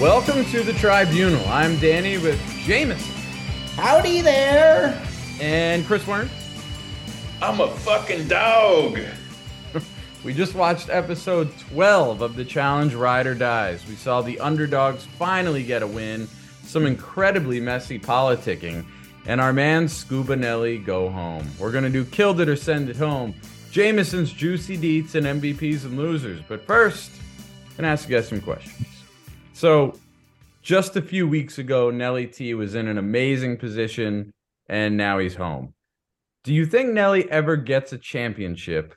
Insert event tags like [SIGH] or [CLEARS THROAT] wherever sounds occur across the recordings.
Welcome to the Tribunal. I'm Danny with Jameson Howdy there. and Chris Warren. I'm a fucking dog. [LAUGHS] We just watched episode 12 of the challenge Ride or Dies. We saw the underdogs finally get a win, some incredibly messy politicking, and our man Scuba Nelly go home. We're going to do Killed It or Send It Home, Jameson's Juicy Deets, and MVPs and Losers. But first, To ask you guys some questions. So, just a few weeks ago, Nelly T was in an amazing position, and now he's home. Do you think Nelly ever gets a championship?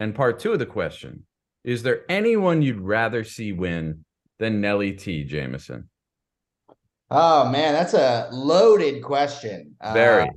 And part two of the question is there anyone you'd rather see win than Nelly T. Jameson? Oh man, that's a loaded question. Very. Uh,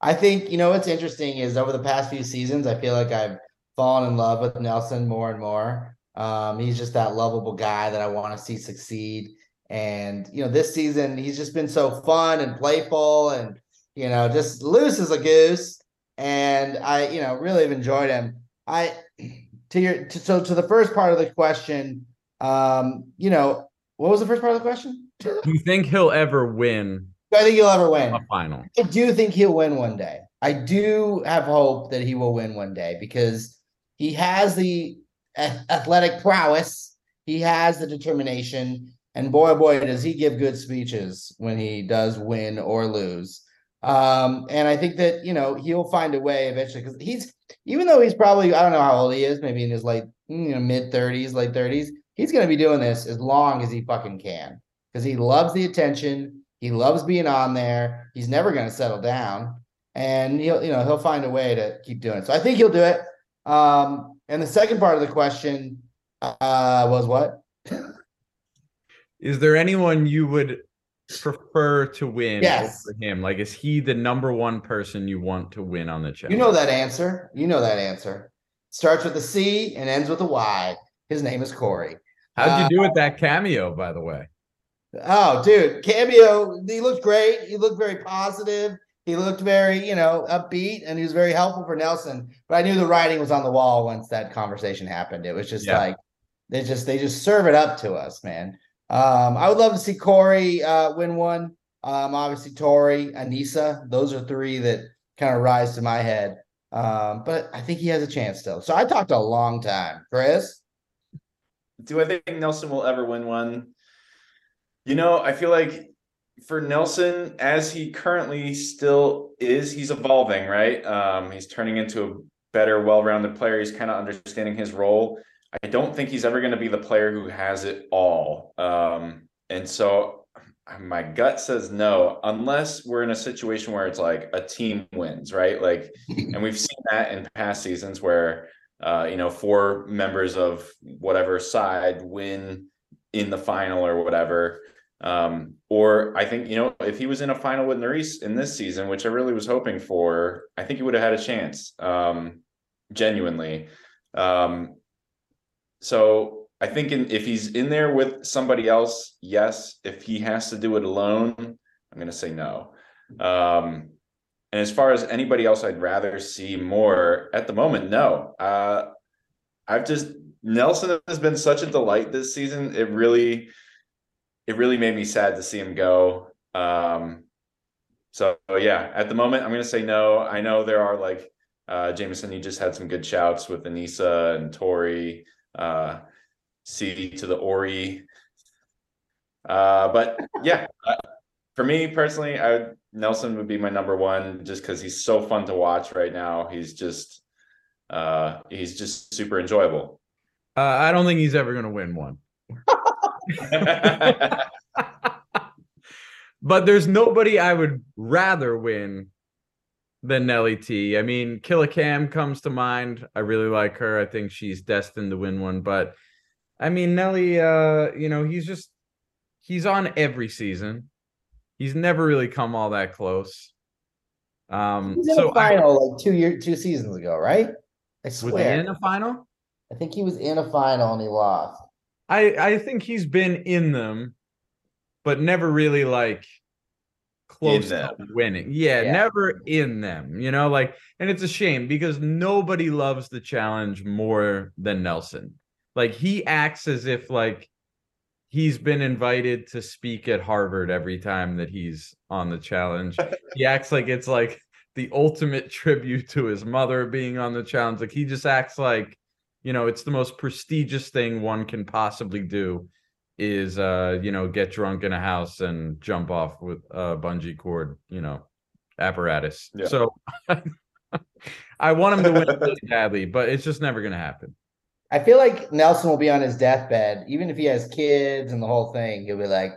I think you know what's interesting is over the past few seasons, I feel like I've fallen in love with Nelson more and more. Um, he's just that lovable guy that I want to see succeed. And you know, this season he's just been so fun and playful, and you know, just loose as a goose. And I, you know, really have enjoyed him. I [CLEARS THROAT] to your to, so to the first part of the question, um, you know, what was the first part of the question? Do you think he'll ever win I think he'll ever win. a final? I do think he'll win one day. I do have hope that he will win one day because he has the athletic prowess, he has the determination, and boy, oh boy, does he give good speeches when he does win or lose. Um, and I think that you know he'll find a way eventually because he's even though he's probably I don't know how old he is, maybe in his late you know mid thirties, late thirties, he's gonna be doing this as long as he fucking can because he loves the attention. He loves being on there. He's never going to settle down, and he'll you know he'll find a way to keep doing it. So I think he'll do it. Um, and the second part of the question uh, was what? Is there anyone you would prefer to win Yes. over him? Like, is he the number one person you want to win on the challenge? You know that answer. You know that answer. Starts with a C and ends with a Y. His name is Cory. How'd you uh, do with that cameo, by the way? Oh, dude, cameo. He looked great. He looked very positive. He looked very, you know, upbeat, and he was very helpful for Nelson. But I knew the writing was on the wall once that conversation happened. It was just Yeah. like they just they just serve it up to us, man. Um, I would love to see Cory uh, win one. Um, obviously Tori, Aneesa, those are three that kind of rise to my head. Um, but I think he has a chance still. So I talked a long time, Chris. Do I think Nelson will ever win one? You know, I feel like for Nelson, as he currently still is, he's evolving, right? Um, he's turning into a better, well-rounded player. He's kind of understanding his role. I don't think he's ever going to be the player who has it all. Um, and so my gut says no, unless we're in a situation where it's like a team wins, right? Like, [LAUGHS] and we've seen that in past seasons where uh, you know, four members of whatever side win in the final or whatever. Um, or I think, you know, if he was in a final with Nurys in this season, which I really was hoping for, I think he would have had a chance. Um, genuinely. Um, so I think in, if he's in there with somebody else, yes. If he has to do it alone, I'm going to say no. Um, and as far as anybody else I'd rather see more at the moment, no. Uh, I've just Nelson has been such a delight this season. It really, it really made me sad to see him go. Um, so yeah, at the moment, I'm gonna say no. I know there are like uh, Jameson. You just had some good shouts with Aneesa and Tori, uh, C to the Ori. Uh, but yeah, uh, for me personally, I would, Nelson would be my number one just because he's so fun to watch right now. He's just uh he's just super enjoyable. Uh, I don't think he's ever going to win one. [LAUGHS] But there's nobody I would rather win than Nelly T. I mean, Killa Cam comes to mind. I really like her. I think she's destined to win one. But I mean, Nelly, uh, you know, he's just he's on every season. He's never really come all that close. Um, so a final like two year two seasons ago, right? I I, was he swear. in a final? I think he was in a final and he lost. I I think he's been in them, but never really like close to winning. Yeah, Yeah. never in them. You know, like, and it's a shame because nobody loves the challenge more than Nelson. Like he acts as if like he's been invited to speak at Harvard every time that he's on the challenge. he [LAUGHS] acts like it's like the ultimate tribute to his mother being on the challenge. Like he just acts like, you know, it's the most prestigious thing one can possibly do is uh, you know, get drunk in a house and jump off with a bungee cord, you know, apparatus. Yeah. So [LAUGHS] I want him to win really badly, but it's just never gonna happen. I feel like Nelson will be on his deathbed, even if he has kids and the whole thing. He'll be like,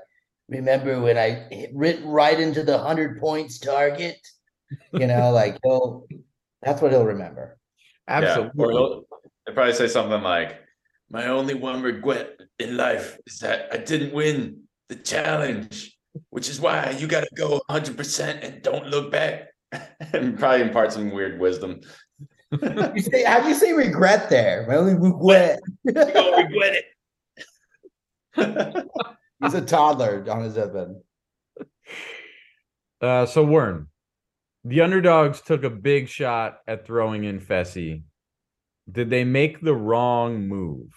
"Remember when I hit right into the hundred points target?" You know, like he'll. That's what he'll remember. Absolutely. Yeah. Or he'll, he'll probably say something like, "My only one regret in life is that I didn't win the challenge, which is why you got to go 100 percent and don't look back." [LAUGHS] and probably impart some weird wisdom. You say, how do you say regret there? My only regret. You don't regret it. [LAUGHS] He's a toddler on his deathbed. Uh, so Wern, the underdogs took a big shot at throwing in Fessy. Did they make the wrong move?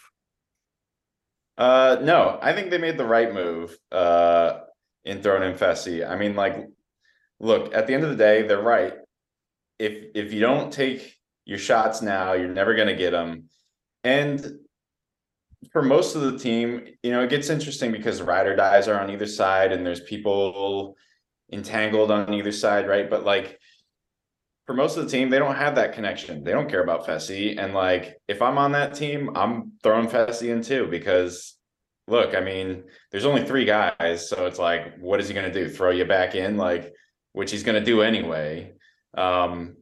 Uh, no, I think they made the right move uh, in throwing in Fessy. I mean, like, look, at the end of the day, they're right. If if you don't take your shots now, you're never going to get them. And for most of the team, you know, it gets interesting because ride or dies are on either side, and there's people entangled on either side, right? But like for most of the team, they don't have that connection. They don't care about Fessy. And like if I'm on that team, I'm throwing Fessy in too because look, I mean, there's only three guys, so it's like, what is he gonna do? Throw you back in, like, which he's gonna do anyway. Um,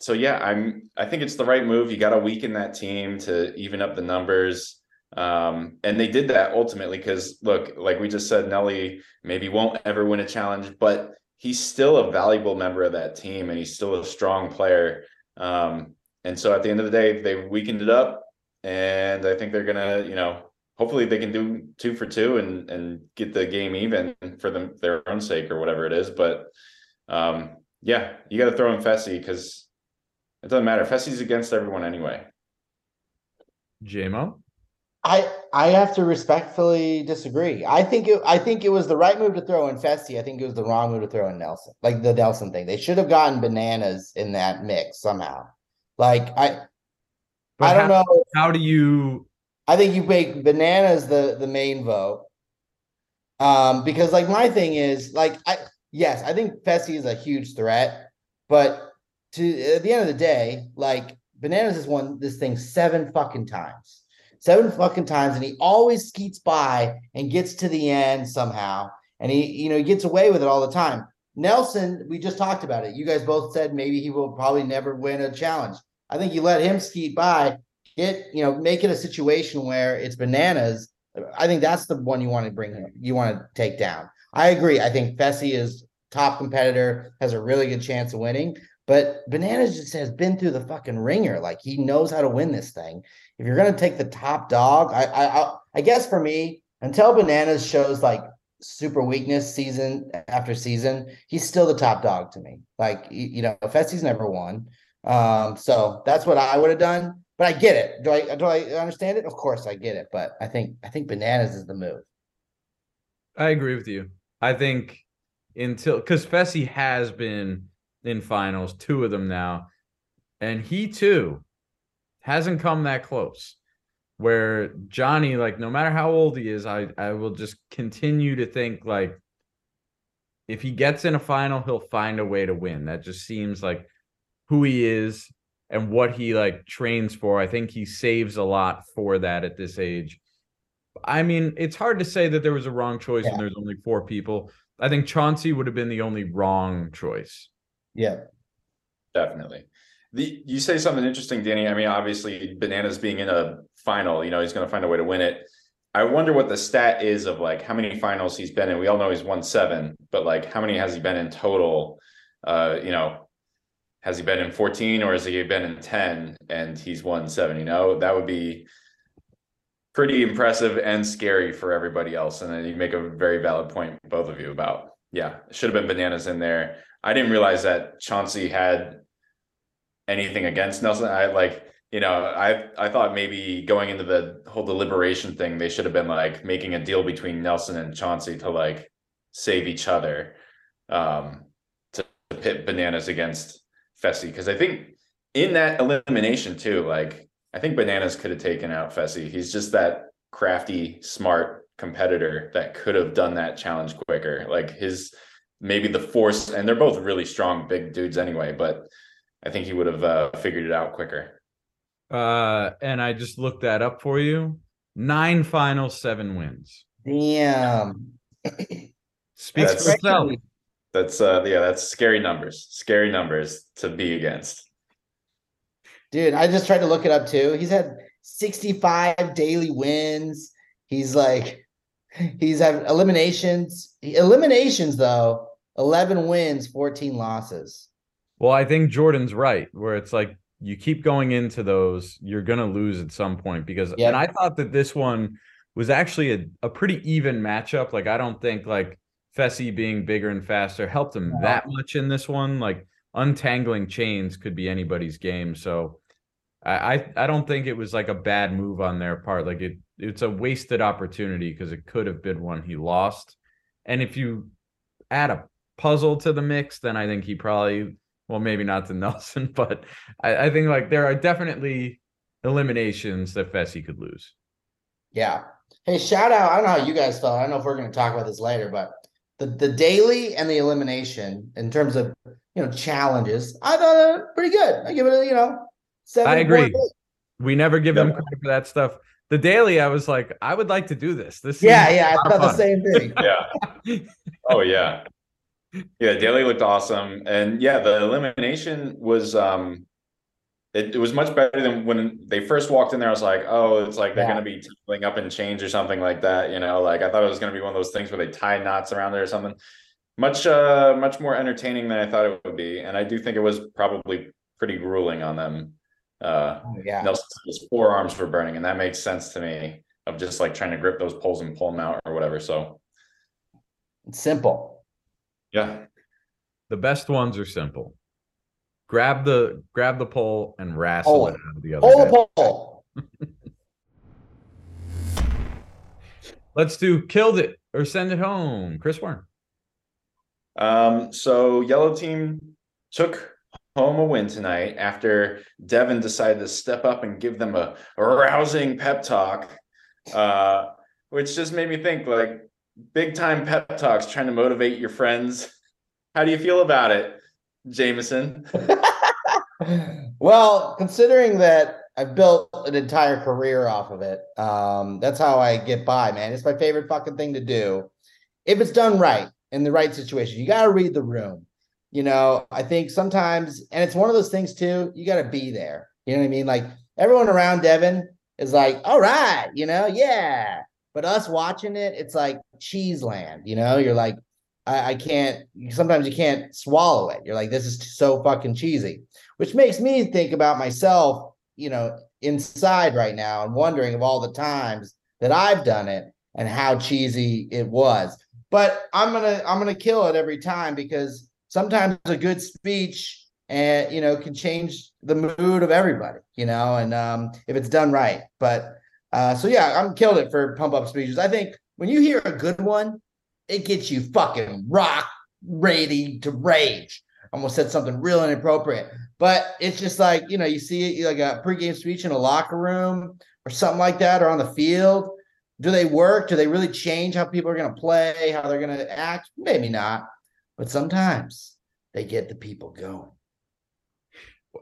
so yeah, I'm I think it's the right move. You gotta weaken that team to even up the numbers. Um, and they did that ultimately because look, like we just said, Nelly maybe won't ever win a challenge, but he's still a valuable member of that team and he's still a strong player. Um, and so at the end of the day, they weakened it up, and I think they're gonna, you know, hopefully they can do two for two and and get the game even for them their own sake or whatever it is. But um, yeah, you got to throw in Fessy because it doesn't matter. Fessy's against everyone anyway. JMO? I I have to respectfully disagree. I think it I think it was the right move to throw in Fessy. I think it was the wrong move to throw in Nelson. Like the Nelson thing. They should have gotten bananas in that mix somehow. Like I But I don't how, know. How do you I think you make bananas the the main vote. Um, because like my thing is like I yes, I think Fessy is a huge threat, but to at the end of the day, like bananas has won this thing seven fucking times. Seven fucking times, and he always skeets by and gets to the end somehow. And he, you know, he gets away with it all the time. Nelson, we just talked about it. You guys both said maybe he will probably never win a challenge. I think you let him skeet by, get you know make it a situation where it's bananas i think that's the one you want to bring you want to take down i agree i think fessy is top competitor has a really good chance of winning but bananas just has been through the fucking ringer like he knows how to win this thing if you're going to take the top dog I, I i guess for me until bananas shows like super weakness season after season he's still the top dog to me like you, you know fessy's never won um so that's what i would have done but I get it. Do I do I understand it? Of course I get it, but I think I think bananas is the move. I agree with you. I think until because Fessy has been in finals, two of them now, and he too hasn't come that close. Where Johnny, like, no matter how old he is, I I will just continue to think like if he gets in a final, he'll find a way to win. That just seems like who he is and what he like trains for. I think he saves a lot for that at this age. I mean, it's hard to say that there was a wrong choice Yeah. when there's only four people. I think Chauncey would have been the only wrong choice. Yeah. Definitely. The you say something interesting, Danny. I mean, obviously, bananas being in a final, you know, he's going to find a way to win it. I wonder what the stat is of like how many finals he's been in. We all know he's won seven, but like how many has he been in total? Uh, you know, has he been in 14 or has he been in 10 and he's won seven? You know, that would be pretty impressive and scary for everybody else. And then you make a very valid point, both of you, about yeah, should have been bananas in there. I didn't realize that Chauncey had anything against Nelson. I like you know, I I thought maybe going into the whole deliberation thing, they should have been like making a deal between Nelson and Chauncey to like save each other, um, to, to pit bananas against Fessy. Because I think in that elimination too, like I think bananas could have taken out Fessy. He's just that crafty, smart competitor that could have done that challenge quicker. Like his maybe the force, and they're both really strong, big dudes anyway. But I think he would have uh, figured it out quicker. Uh, and I just looked that up for you. Nine finals, seven wins. Damn. Speaks That's- for itself. That's uh yeah, that's scary numbers. Scary numbers to be against. Dude, I just tried to look it up too. He's had 65 daily wins. He's like, he's had eliminations. Eliminations, though, 11 wins, 14 losses. Well, I think Jordan's right, where it's like you keep going into those, you're gonna lose at some point because Yep. and I thought that this one was actually a, a pretty even matchup. Like I don't think like Fessy being bigger and faster helped him No. that much in this one. Like untangling chains could be anybody's game. So I, I I don't think it was like a bad move on their part. Like it it's a wasted opportunity because it could have been one he lost. And if you add a puzzle to the mix, then I think he probably well, maybe not to [LAUGHS] Nelson, but I, I think like there are definitely eliminations that Fessy could lose. Yeah. Hey, shout out. I don't know how you guys felt. I don't know if we're going to talk about this later, but the, the daily and the elimination in terms of, you know, challenges, I thought uh, pretty good. I give it a, you know, seven. I agree. point eight. We never give them credit for that stuff. The daily, I was like, I would like to do this. This Yeah, yeah. a I of thought the same thing. [LAUGHS] Yeah. oh yeah. Yeah, daily looked awesome. And yeah, the elimination was um it, it was much better than when they first walked in there. I was like, oh, it's like they're Yeah. gonna be tumbling up in chains or something like that. You know, like I thought it was gonna be one of those things where they tie knots around there or something. Much uh much more entertaining than I thought it would be. And I do think it was probably pretty grueling on them. Uh Oh, yeah. Nelson's forearms were burning, and that makes sense to me of just like trying to grip those poles and pull them out or whatever. So It's simple. Yeah, The best ones are simple. Grab the grab the pole and wrestle Pull it it. out of the other Pull the pole. [LAUGHS] Let's do killed it or send it home. Chris Warren. Um, so yellow team took home a win tonight after Devin decided to step up and give them a, a rousing pep talk. Uh, which just made me think like big time pep talks trying to motivate your friends. How do you feel about it, Jameson? [LAUGHS] well, considering that I've built an entire career off of it, um, that's how I get by, man. It's my favorite fucking thing to do. If it's done right in the right situation, you got to read the room. You know, I think sometimes, and it's one of those things too, you got to be there. You know what I mean? Like everyone around Devin is like, all right, you know, yeah. But us watching it, it's like cheese land, you know, you're like, I, I can't, sometimes you can't swallow it. You're like, this is so fucking cheesy which makes me think about myself, you know, inside right now and wondering of all the times that I've done it and how cheesy it was. But I'm gonna I'm gonna kill it every time because sometimes a good speech and you know can change the mood of everybody, you know, and um if it's done right. But uh so yeah, I'm killed it for pump up speeches. I think when you hear a good one, it gets you fucking rock ready to rage. Almost said something real inappropriate, but it's just like you know, you see it like a pregame speech in a locker room or something like that, or on the field. Do they work? Do they really change how people are going to play, how they're going to act? Maybe not, but sometimes they get the people going.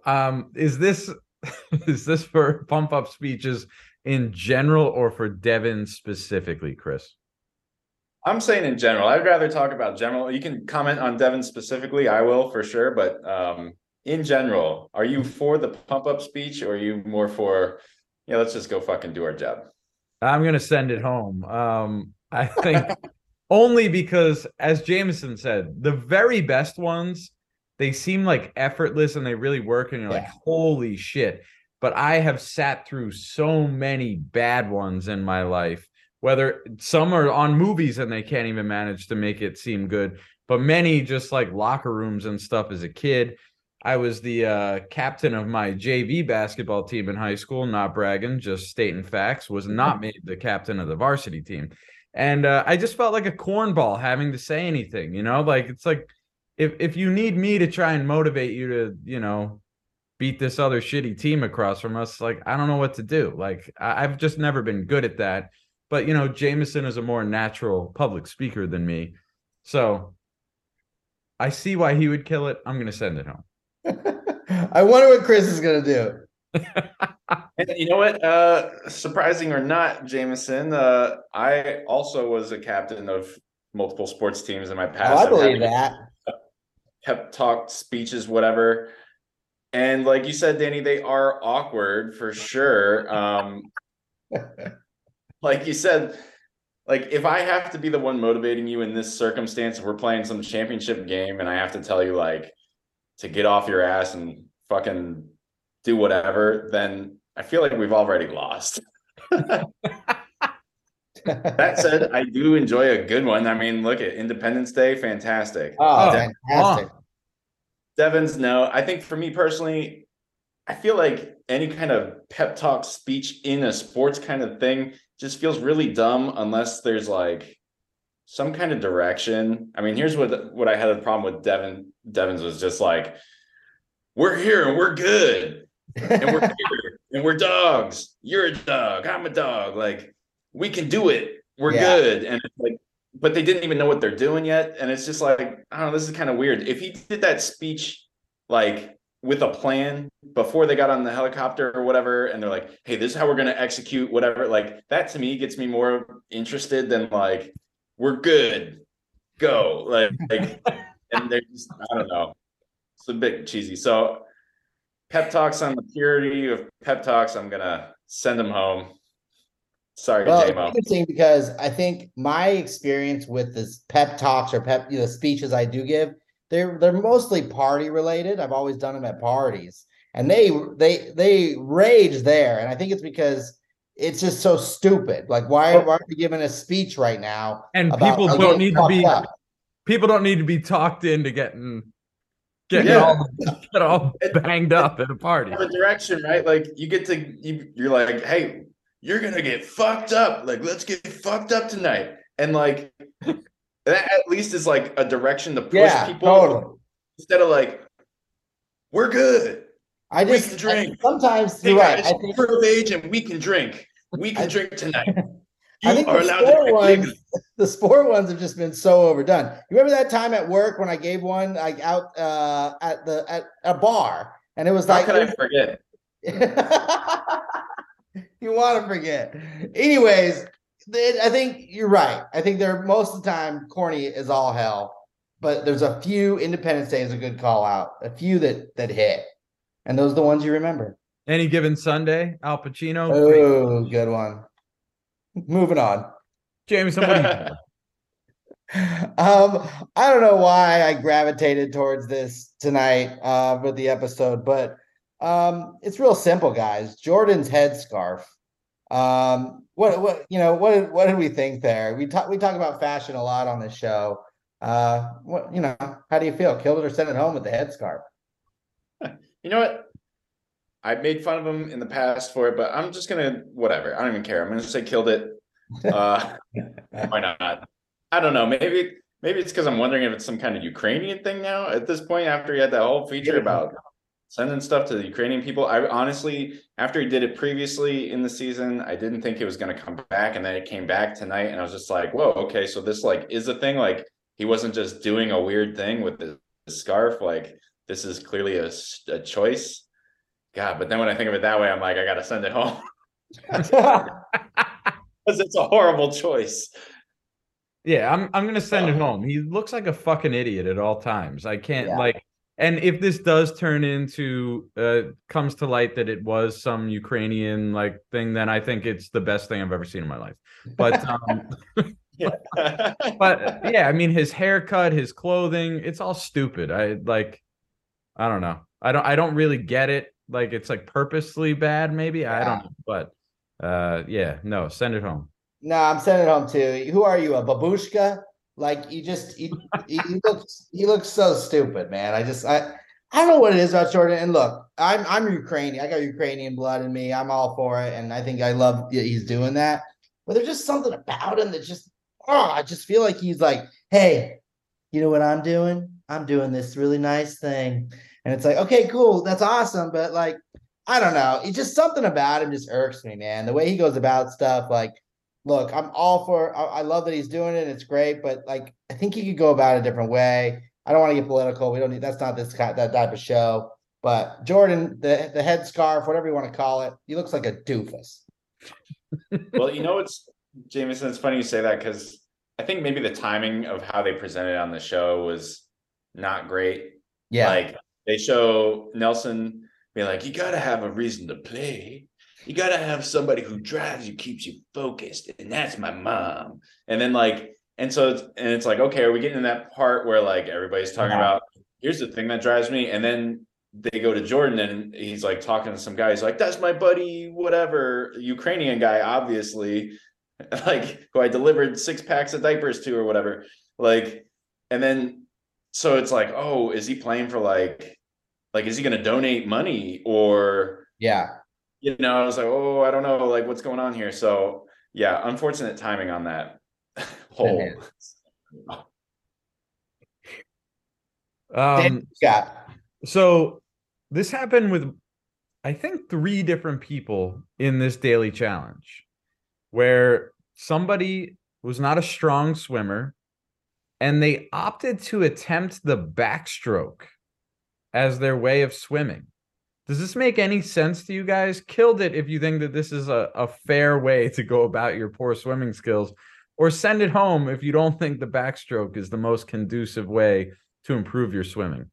Um, is this [LAUGHS] is this for pump up speeches in general or for Devin specifically, Chris? I'm saying in general. I'd rather talk about general. You can comment on Devin specifically. I will for sure, but um, in general, are you for the pump up speech or are you more for, yeah, let's just go fucking do our job? I'm gonna send it home. Um, I think [LAUGHS] only because, as Jameson said, the very best ones they seem like effortless and they really work, and you're like, holy shit. But I have sat through so many bad ones in my life. Whether some are on movies and they can't even manage to make it seem good, but many just like locker rooms and stuff as a kid. I was the uh, captain of my JV basketball team in high school. Not bragging, just stating facts. Was not made the captain of the varsity team, and uh, I just felt like a cornball having to say anything. You know, like it's like if if you need me to try and motivate you to, you know, beat this other shitty team across from us, like I don't know what to do. Like I, I've just never been good at that. But you know, Jameson is a more natural public speaker than me, so I see why he would kill it. I'm gonna send it home. [LAUGHS] I wonder what Chris is gonna do. [LAUGHS] And you know what? Uh, surprising or not, Jameson, uh, I also was a captain of multiple sports teams in my Oh, past. I I've believe that. pep talk speeches, whatever. And like you said, Danny, they are awkward for sure. Um, like you said, like if I have to be the one motivating you in this circumstance, if we're playing some championship game and I have to tell you like to get off your ass and fucking do whatever, then I feel like we've already lost. [LAUGHS] That said, I do enjoy a good one. I mean, look at Independence Day, fantastic. oh, Oh, Devin's no. I think for me personally, I feel like any kind of pep talk speech in a sports kind of thing just feels really dumb unless there's like some kind of direction. I mean, here's what what I had a problem with Devin Devin's was just like, we're here and we're good. And we're [LAUGHS] here and we're dogs. You're a dog. I'm a dog. Like, we can do it. We're Yeah. good. And it's like, but they didn't even know what they're doing yet. And it's just like, I don't know, this is kind of weird. If he did that speech like with a plan before they got on the helicopter or whatever, and they're like, hey, this is how we're gonna execute whatever, like that to me gets me more interested than like, we're good. Go. Like, like [LAUGHS] and they're just, I don't know. It's a bit cheesy. So pep talks on the purity of pep talks, I'm gonna send them home. Sorry, Well, it's interesting because I think my experience with this pep talks or pep, you know, speeches I do give, they're they're mostly party related. I've always done them at parties, and they they they rage there, and I think it's because it's just so stupid. Like, why, why are we giving a speech right now? And people don't need to be up? people don't need to be talked into getting getting Yeah. all get all banged up at a party. a direction, right? Like you get to you, you're like, hey, you're gonna get fucked up. Like, let's get fucked up tonight. And like [LAUGHS] that at least is like a direction to push Yeah, people totally. instead of like, we're good. I We just can drink. I- sometimes you're right. guys, I think we're of age and we can drink. We can I- drink tonight. [LAUGHS] You I think are the allowed to sport ones, [LAUGHS] the sport ones have just been so overdone. You remember that time at work when I gave one like out uh at the at a bar and it was How like could I forget? You want to forget. Anyways, I think you're right. I think they're most of the time corny is all hell, but there's a few Independence Day is a good call out. A few that that hit, and those are the ones you remember. Any given Sunday, Al Pacino. Oh, good one. Moving on. Jameson, what do you think? [LAUGHS] um, I don't know why I gravitated towards this tonight uh with the episode, but um it's real simple, guys. Jordan's headscarf. Um, what what you know, what did what did we think there? We talk we talk about fashion a lot on this show. Uh what you know, how do you feel? Killed it or sent it home with the headscarf? You know what? I made fun of him in the past for it, but I'm just gonna whatever. I don't even care. I'm gonna say killed it. [LAUGHS] Uh, why not? I don't know. Maybe maybe it's because I'm wondering if it's some kind of Ukrainian thing now at this point. After he had that whole feature about sending stuff to the Ukrainian people, I honestly, after he did it previously in the season, I didn't think it was going to come back, and then it came back tonight, and I was just like, whoa, okay, so this like is a thing. Like he wasn't just doing a weird thing with the, the scarf. Like this is clearly a, a choice. God, but then when I think of it that way, I'm like, I gotta send it home [LAUGHS] [LAUGHS] because it's a horrible choice. Yeah, I'm I'm gonna send it home. He looks like a fucking idiot at all times. I can't Yeah. like and if this does turn into uh comes to light that it was some Ukrainian like thing, then I think it's the best thing I've ever seen in my life. But [LAUGHS] um [LAUGHS] but yeah, I mean his haircut, his clothing, it's all stupid. I like I don't know. I don't I don't really get it. Like it's like purposely bad, maybe. I don't know. But uh yeah, no, send it home. No, I'm sending it home too. Who are you, a babushka? Like he just he, he looks he looks so stupid, man. I just I I don't know what it is about Jordan. And look, I'm I'm Ukrainian. I got Ukrainian blood in me. I'm all for it, and I think I love he's doing that. But there's just something about him that just oh, I just feel like he's like, hey, you know what I'm doing? I'm doing this really nice thing. And it's like, okay, cool, that's awesome. But like, I don't know. It's just something about him just irks me, man. The way he goes about stuff, like, look, I'm all for I, I love that he's doing it, it's great, but like I think he could go about it a different way. I don't want to get political. We don't need that's not this kind that type of show. But Jordan, the the head scarf, whatever you want to call it, he looks like a doofus. well, you know what's Jameson, it's funny you say that because I think maybe the timing of how they presented on the show was not great. Yeah. Like they show Nelson being like, you gotta have a reason to play. You gotta have somebody who drives you, keeps you focused, and that's my mom. And then like, and so it's and it's like, okay, are we getting in that part where like everybody's talking Yeah. about here's the thing that drives me, and then they go to Jordan and he's like talking to some guy. He's like, that's my buddy, whatever, Ukrainian guy, obviously, [LAUGHS] like who I delivered six packs of diapers to or whatever. Like, and then so it's like, oh, is he playing for like, like, is he going to donate money or, Yeah. You know, I was like, oh, I don't know, like, what's going on here? So, yeah, unfortunate timing on that [LAUGHS] whole. Um, Dan Scott. So this happened with, I think, three different people in this daily challenge, where somebody was not a strong swimmer, and they opted to attempt the backstroke as their way of swimming. Does this make any sense to you guys? Killed it if you think that this is a, a fair way to go about your poor swimming skills, or send it home if you don't think the backstroke is the most conducive way to improve your swimming.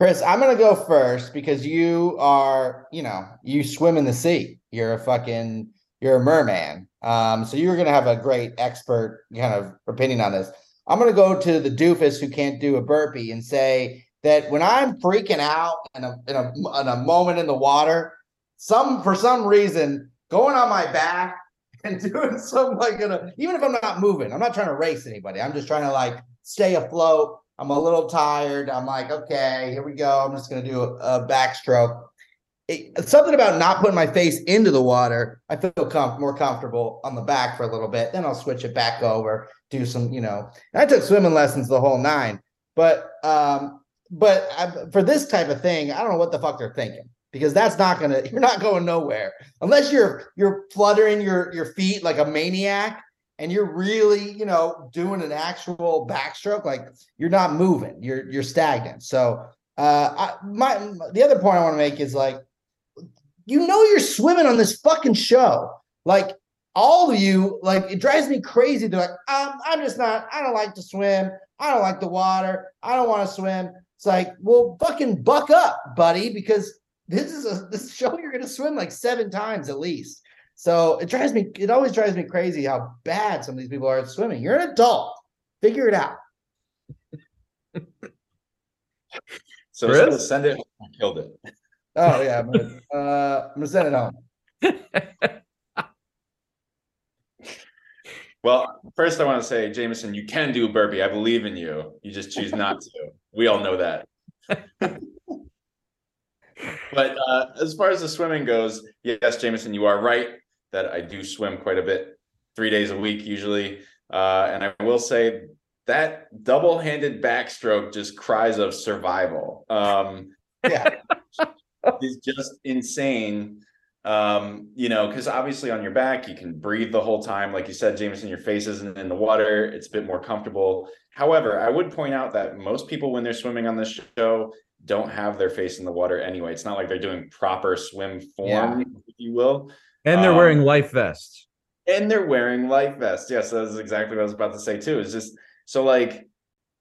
Chris, I'm gonna go first because you are, you know, you swim in the sea. You're a fucking, you're a merman. Um, so you're gonna have a great expert kind of opinion on this. I'm gonna go to the doofus who can't do a burpee and say that when I'm freaking out in a in a in a moment in the water, some for some reason going on my back [LAUGHS] and doing some like in a, even if I'm not moving, I'm not trying to race anybody. I'm just trying to like stay afloat. I'm a little tired. I'm like, okay, here we go. I'm just gonna do a, a backstroke. It, something about not putting my face into the water. I feel com- more comfortable on the back for a little bit. Then I'll switch it back over, do some, you know. And I took swimming lessons the whole nine, but um, but I, for this type of thing, I don't know what the fuck they're thinking because that's not gonna. [LAUGHS] You're not going nowhere unless you're you're fluttering your your feet like a maniac and you're really, you know, doing an actual backstroke, like you're not moving, you're you're stagnant. So uh I my the other point I want to make is like you know you're swimming on this fucking show. Like all of you, like it drives me crazy. They're like, um, I'm just not, I don't like to swim, I don't like the water, I don't want to swim. It's like, well, fucking buck up, buddy, because this is a this show you're gonna swim like seven times at least. So it drives me, it always drives me crazy how bad some of these people are at swimming. You're an adult. Figure it out. So Chris? instead of send it, I killed it. Oh yeah, I'm gonna, uh, I'm gonna send it home. [LAUGHS] Well, first I want to say, Jameson, you can do a burpee. I believe in you. You just choose not to. We all know that. [LAUGHS] but uh, as far as the swimming goes, yes, Jameson, you are right that I do swim quite a bit, three days a week usually. Uh, and I will say that double-handed backstroke just cries of survival. Um, Yeah. [LAUGHS] is just insane. Um, you know, because obviously on your back you can breathe the whole time. Like you said, Jameson, your face isn't in the water, it's a bit more comfortable. However, I would point out that most people when they're swimming on this show don't have their face in the water anyway. It's not like they're doing proper swim form, Yeah. if you will. And they're Um, wearing life vests. And they're wearing life vests. Yes, that's exactly what I was about to say too. It's just so like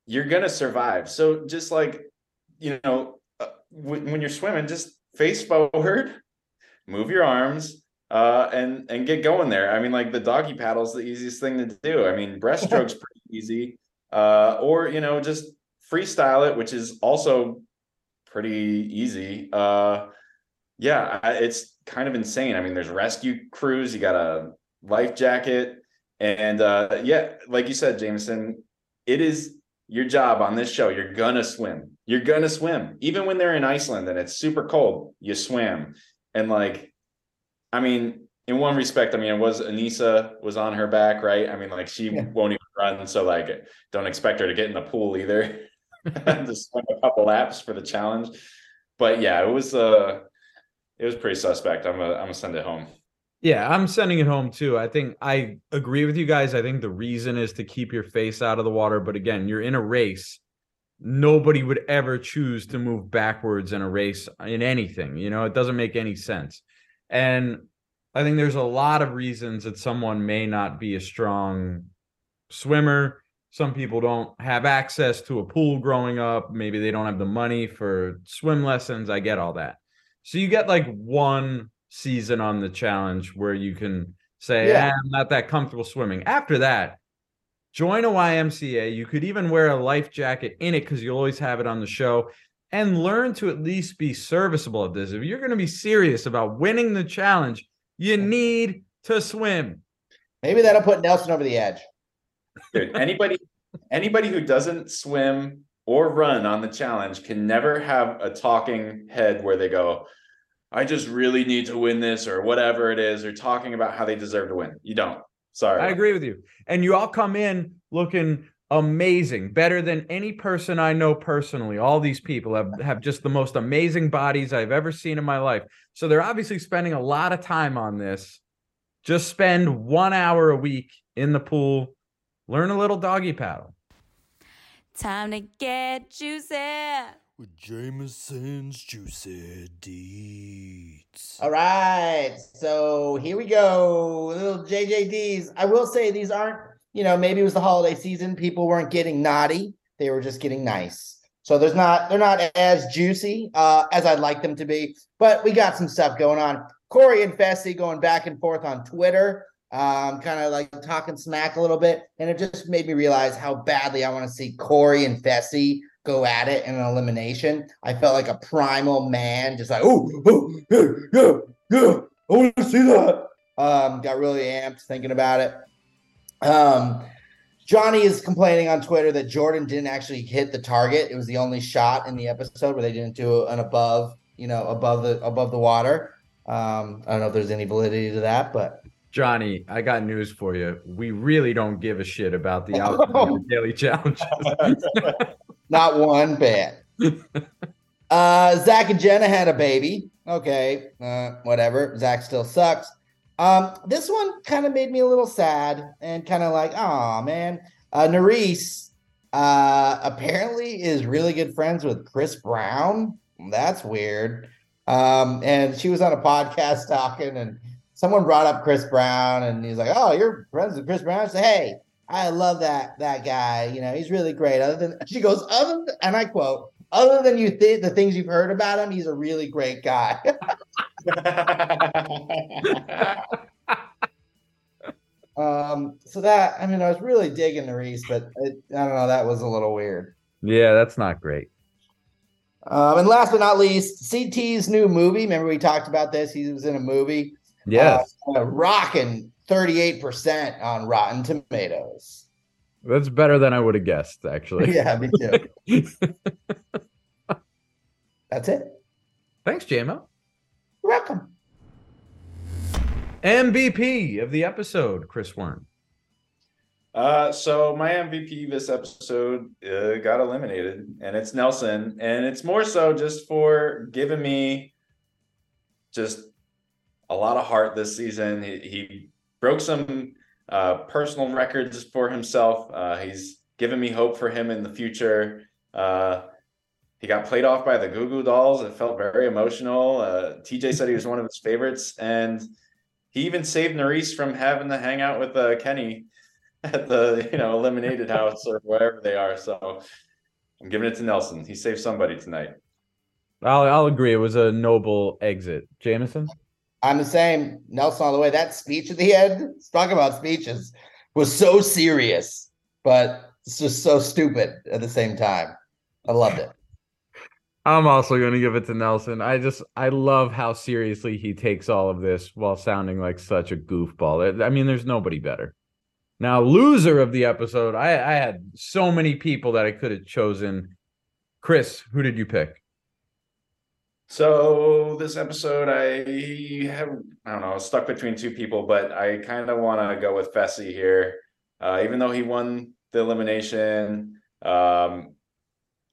you're gonna survive. So just like you know, uh, when, when you're swimming, just face forward, move your arms, uh, and and get going there. I mean, like the doggy paddle is the easiest thing to do. I mean, breaststroke's [LAUGHS] pretty easy, uh, or you know, just freestyle it, which is also pretty easy. Uh, yeah, I- it's kind of insane. I mean, there's rescue crews. You got a life jacket, and uh, yeah, like you said, Jameson, it is your job on this show, you're gonna swim. You're gonna swim. Even when they're in Iceland and it's super cold, you swam. And like, I mean, in one respect, I mean, it was Aneesa was on her back, right? I mean, like she Yeah. won't even run, so like, don't expect her to get in the pool either. [LAUGHS] Just swim a couple laps for the challenge. But yeah, it was uh it was pretty suspect. I'm gonna I'm gonna send it home. Yeah, I'm sending it home too. I think I agree with you guys. I think the reason is to keep your face out of the water. But again, you're in a race. Nobody would ever choose to move backwards in a race in anything. You know, it doesn't make any sense. And I think there's a lot of reasons that someone may not be a strong swimmer. Some people don't have access to a pool growing up. Maybe they don't have the money for swim lessons. I get all that. So you get like one season on the challenge where you can say, Yeah. "Eh, I'm not that comfortable swimming. After that, join a YMCA. You could even wear a life jacket in it because you'll always have it on the show and learn to at least be serviceable at this. If you're going to be serious about winning the challenge, you need to swim. Maybe that'll put Nelson over the edge. Dude, anybody anybody who doesn't swim or run on the challenge can never have a talking head where they go, I just really need to win this or whatever it is, or talking about how they deserve to win. You don't. Sorry. I agree with you. And you all come in looking amazing, better than any person I know personally. All these people have, have just the most amazing bodies I've ever seen in my life. So they're obviously spending a lot of time on this. Just spend one hour a week in the pool, learn a little doggy paddle. Time to get juicy. with Jameson's Juicy Deets. All right. So here we go. Little JJDs. I will say these aren't, you know, maybe it was the holiday season. People weren't getting naughty. They were just getting nice. So there's not, they're not as juicy uh, as I'd like them to be, but we got some stuff going on. Corey and Fessy going back and forth on Twitter, um, kind of like talking smack a little bit. And it just made me realize how badly I want to see Cory and Fessy go at it in an elimination. I felt like a primal man, just like, oh, oh yeah, yeah, yeah, I want to see that. Um, got really amped thinking about it. Um, Johnny is complaining on Twitter that Jordan didn't actually hit the target. It was the only shot in the episode where they didn't do an above, you know, above the above the water. Um, I don't know if there's any validity to that, but Johnny, I got news for you. We really don't give a shit about the [LAUGHS] outcome of the daily challenges. [LAUGHS] not one bit. [LAUGHS] Uh, Zach and Jenna had a baby. Okay, uh, whatever. Zach still sucks. Um, this one kind of made me a little sad and kind of like, oh man. Uh, Nurys uh, apparently is really good friends with Chris Brown. That's weird. Um, and she was on a podcast talking, and someone brought up Chris Brown, and he's like, "Oh, you're friends with Chris Brown?" I said, "Hey, I love that that guy. You know, he's really great." Other than she goes, "Other than," and I quote, "Other than you think the things you've heard about him, he's a really great guy." [LAUGHS] um, so that I mean, I was really digging Nurys, but it, I don't know, that was a little weird. yeah, that's not great. Um, and last but not least, CT's new movie. Remember we talked about this? He was in a movie. Yes, Uh, rocking 38% on Rotten Tomatoes. that's better than I would have guessed, actually. [LAUGHS] yeah, me too. [LAUGHS] That's it. Thanks, JMO. You're welcome. MVP of the episode, Chris Warren. Uh, so my MVP this episode uh, got eliminated, and it's Nelson, and it's more so just for giving me just a lot of heart this season. He, he broke some uh, personal records for himself. Uh, he's given me hope for him in the future. Uh, he got played off by the Goo Goo Dolls. It felt very emotional. Uh, TJ said he was one of his favorites, and he even saved Nurys from having to hang out with uh, Kenny [LAUGHS] at the you know eliminated house or wherever they are. So I'm giving it to Nelson. He saved somebody tonight. I'll, I'll agree. It was a noble exit. Jameson? I'm the same. Nelson all the way. That speech at the end, talk about speeches, was so serious, but it's just so stupid at the same time. I loved it. I'm also going to give it to Nelson. I just, I love how seriously he takes all of this while sounding like such a goofball. I mean, there's nobody better. Now, loser of the episode, I, I had so many people that I could have chosen. Chris, who did you pick? So this episode, I have I don't know, stuck between two people, but I kind of want to go with Fessy here, uh, even though he won the elimination. Um,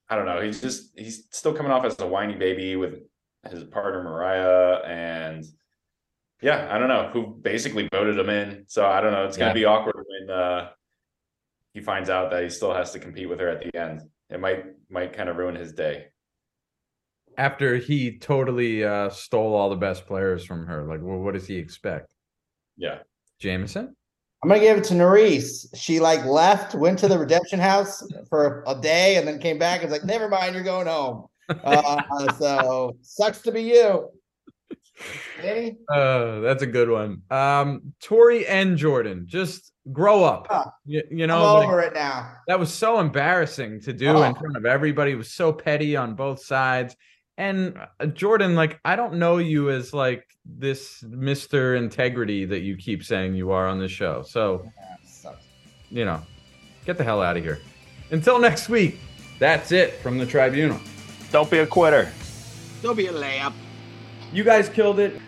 I don't know. He's just he's still coming off as a whiny baby with his partner Mariah, and yeah, I don't know who basically voted him in. So I don't know. It's gonna Yeah. be awkward when uh, he finds out that he still has to compete with her at the end. It might might kind of ruin his day. After he totally uh, stole all the best players from her, like, well, what does he expect? Yeah. Jameson? I'm gonna give it to Nurys. She like left, went to the redemption house for a day, and then came back and was like, "Never mind, you're going home." Uh, [LAUGHS] so sucks to be you. Danny? Uh, that's a good one. Um, Tori and Jordan, just grow up. Ah, you, you I'm know, like, over it now. that was so embarrassing to do Oh. in front of everybody. It was so petty on both sides. And uh, Jordan, like, I don't know you as like this Mr. Integrity that you keep saying you are on the show. So, Ah, sucks. you know, get the hell out of here. Until next week, that's it from the tribunal. Don't be a quitter. Don't be a layup. You guys killed it.